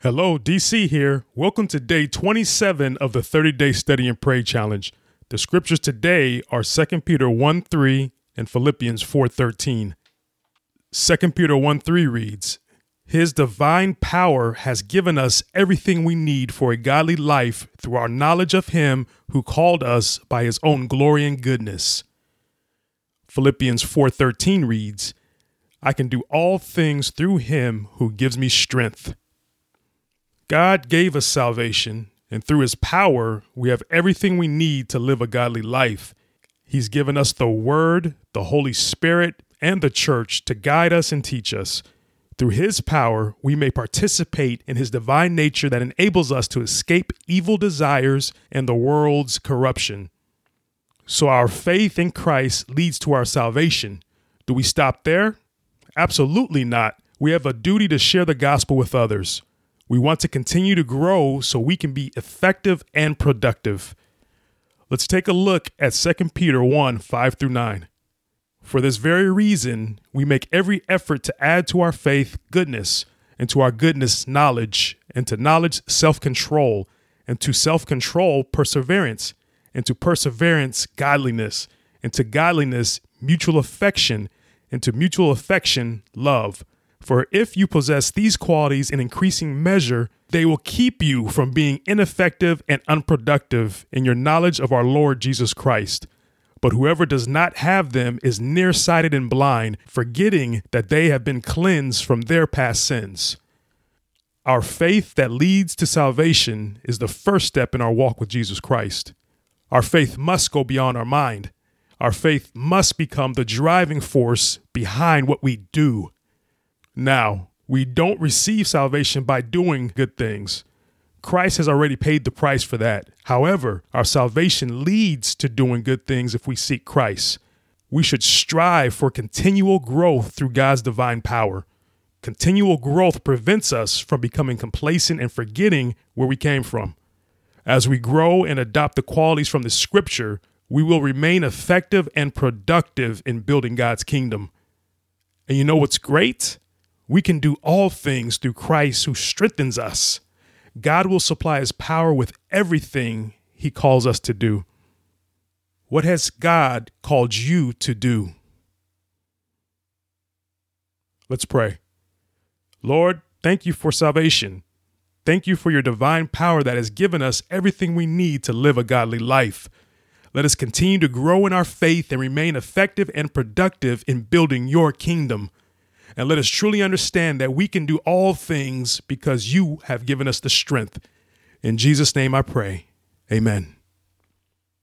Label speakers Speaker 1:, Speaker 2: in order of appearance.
Speaker 1: Hello, DC here. Welcome to day 27 of the 30 day study and pray challenge. The scriptures today are 2 Peter 1 3 and Philippians 4 13. 2 Peter 1 3 reads, His divine power has given us everything we need for a godly life through our knowledge of Him who called us by His own glory and goodness. Philippians 4 13 reads, I can do all things through Him who gives me strength. God gave us salvation, and through his power, we have everything we need to live a godly life. He's given us the Word, the Holy Spirit, and the church to guide us and teach us. Through his power, we may participate in his divine nature that enables us to escape evil desires and the world's corruption. So, our faith in Christ leads to our salvation. Do we stop there? Absolutely not. We have a duty to share the gospel with others. We want to continue to grow so we can be effective and productive. Let's take a look at 2 Peter 1 5 through 9. For this very reason, we make every effort to add to our faith goodness, and to our goodness knowledge, and to knowledge self control, and to self control perseverance, and to perseverance godliness, and to godliness mutual affection, and to mutual affection love. For if you possess these qualities in increasing measure, they will keep you from being ineffective and unproductive in your knowledge of our Lord Jesus Christ. But whoever does not have them is nearsighted and blind, forgetting that they have been cleansed from their past sins. Our faith that leads to salvation is the first step in our walk with Jesus Christ. Our faith must go beyond our mind. Our faith must become the driving force behind what we do. Now, we don't receive salvation by doing good things. Christ has already paid the price for that. However, our salvation leads to doing good things if we seek Christ. We should strive for continual growth through God's divine power. Continual growth prevents us from becoming complacent and forgetting where we came from. As we grow and adopt the qualities from the scripture, we will remain effective and productive in building God's kingdom. And you know what's great? We can do all things through Christ who strengthens us. God will supply his power with everything he calls us to do. What has God called you to do? Let's pray. Lord, thank you for salvation. Thank you for your divine power that has given us everything we need to live a godly life. Let us continue to grow in our faith and remain effective and productive in building your kingdom and let us truly understand that we can do all things because you have given us the strength. In Jesus' name I pray. Amen.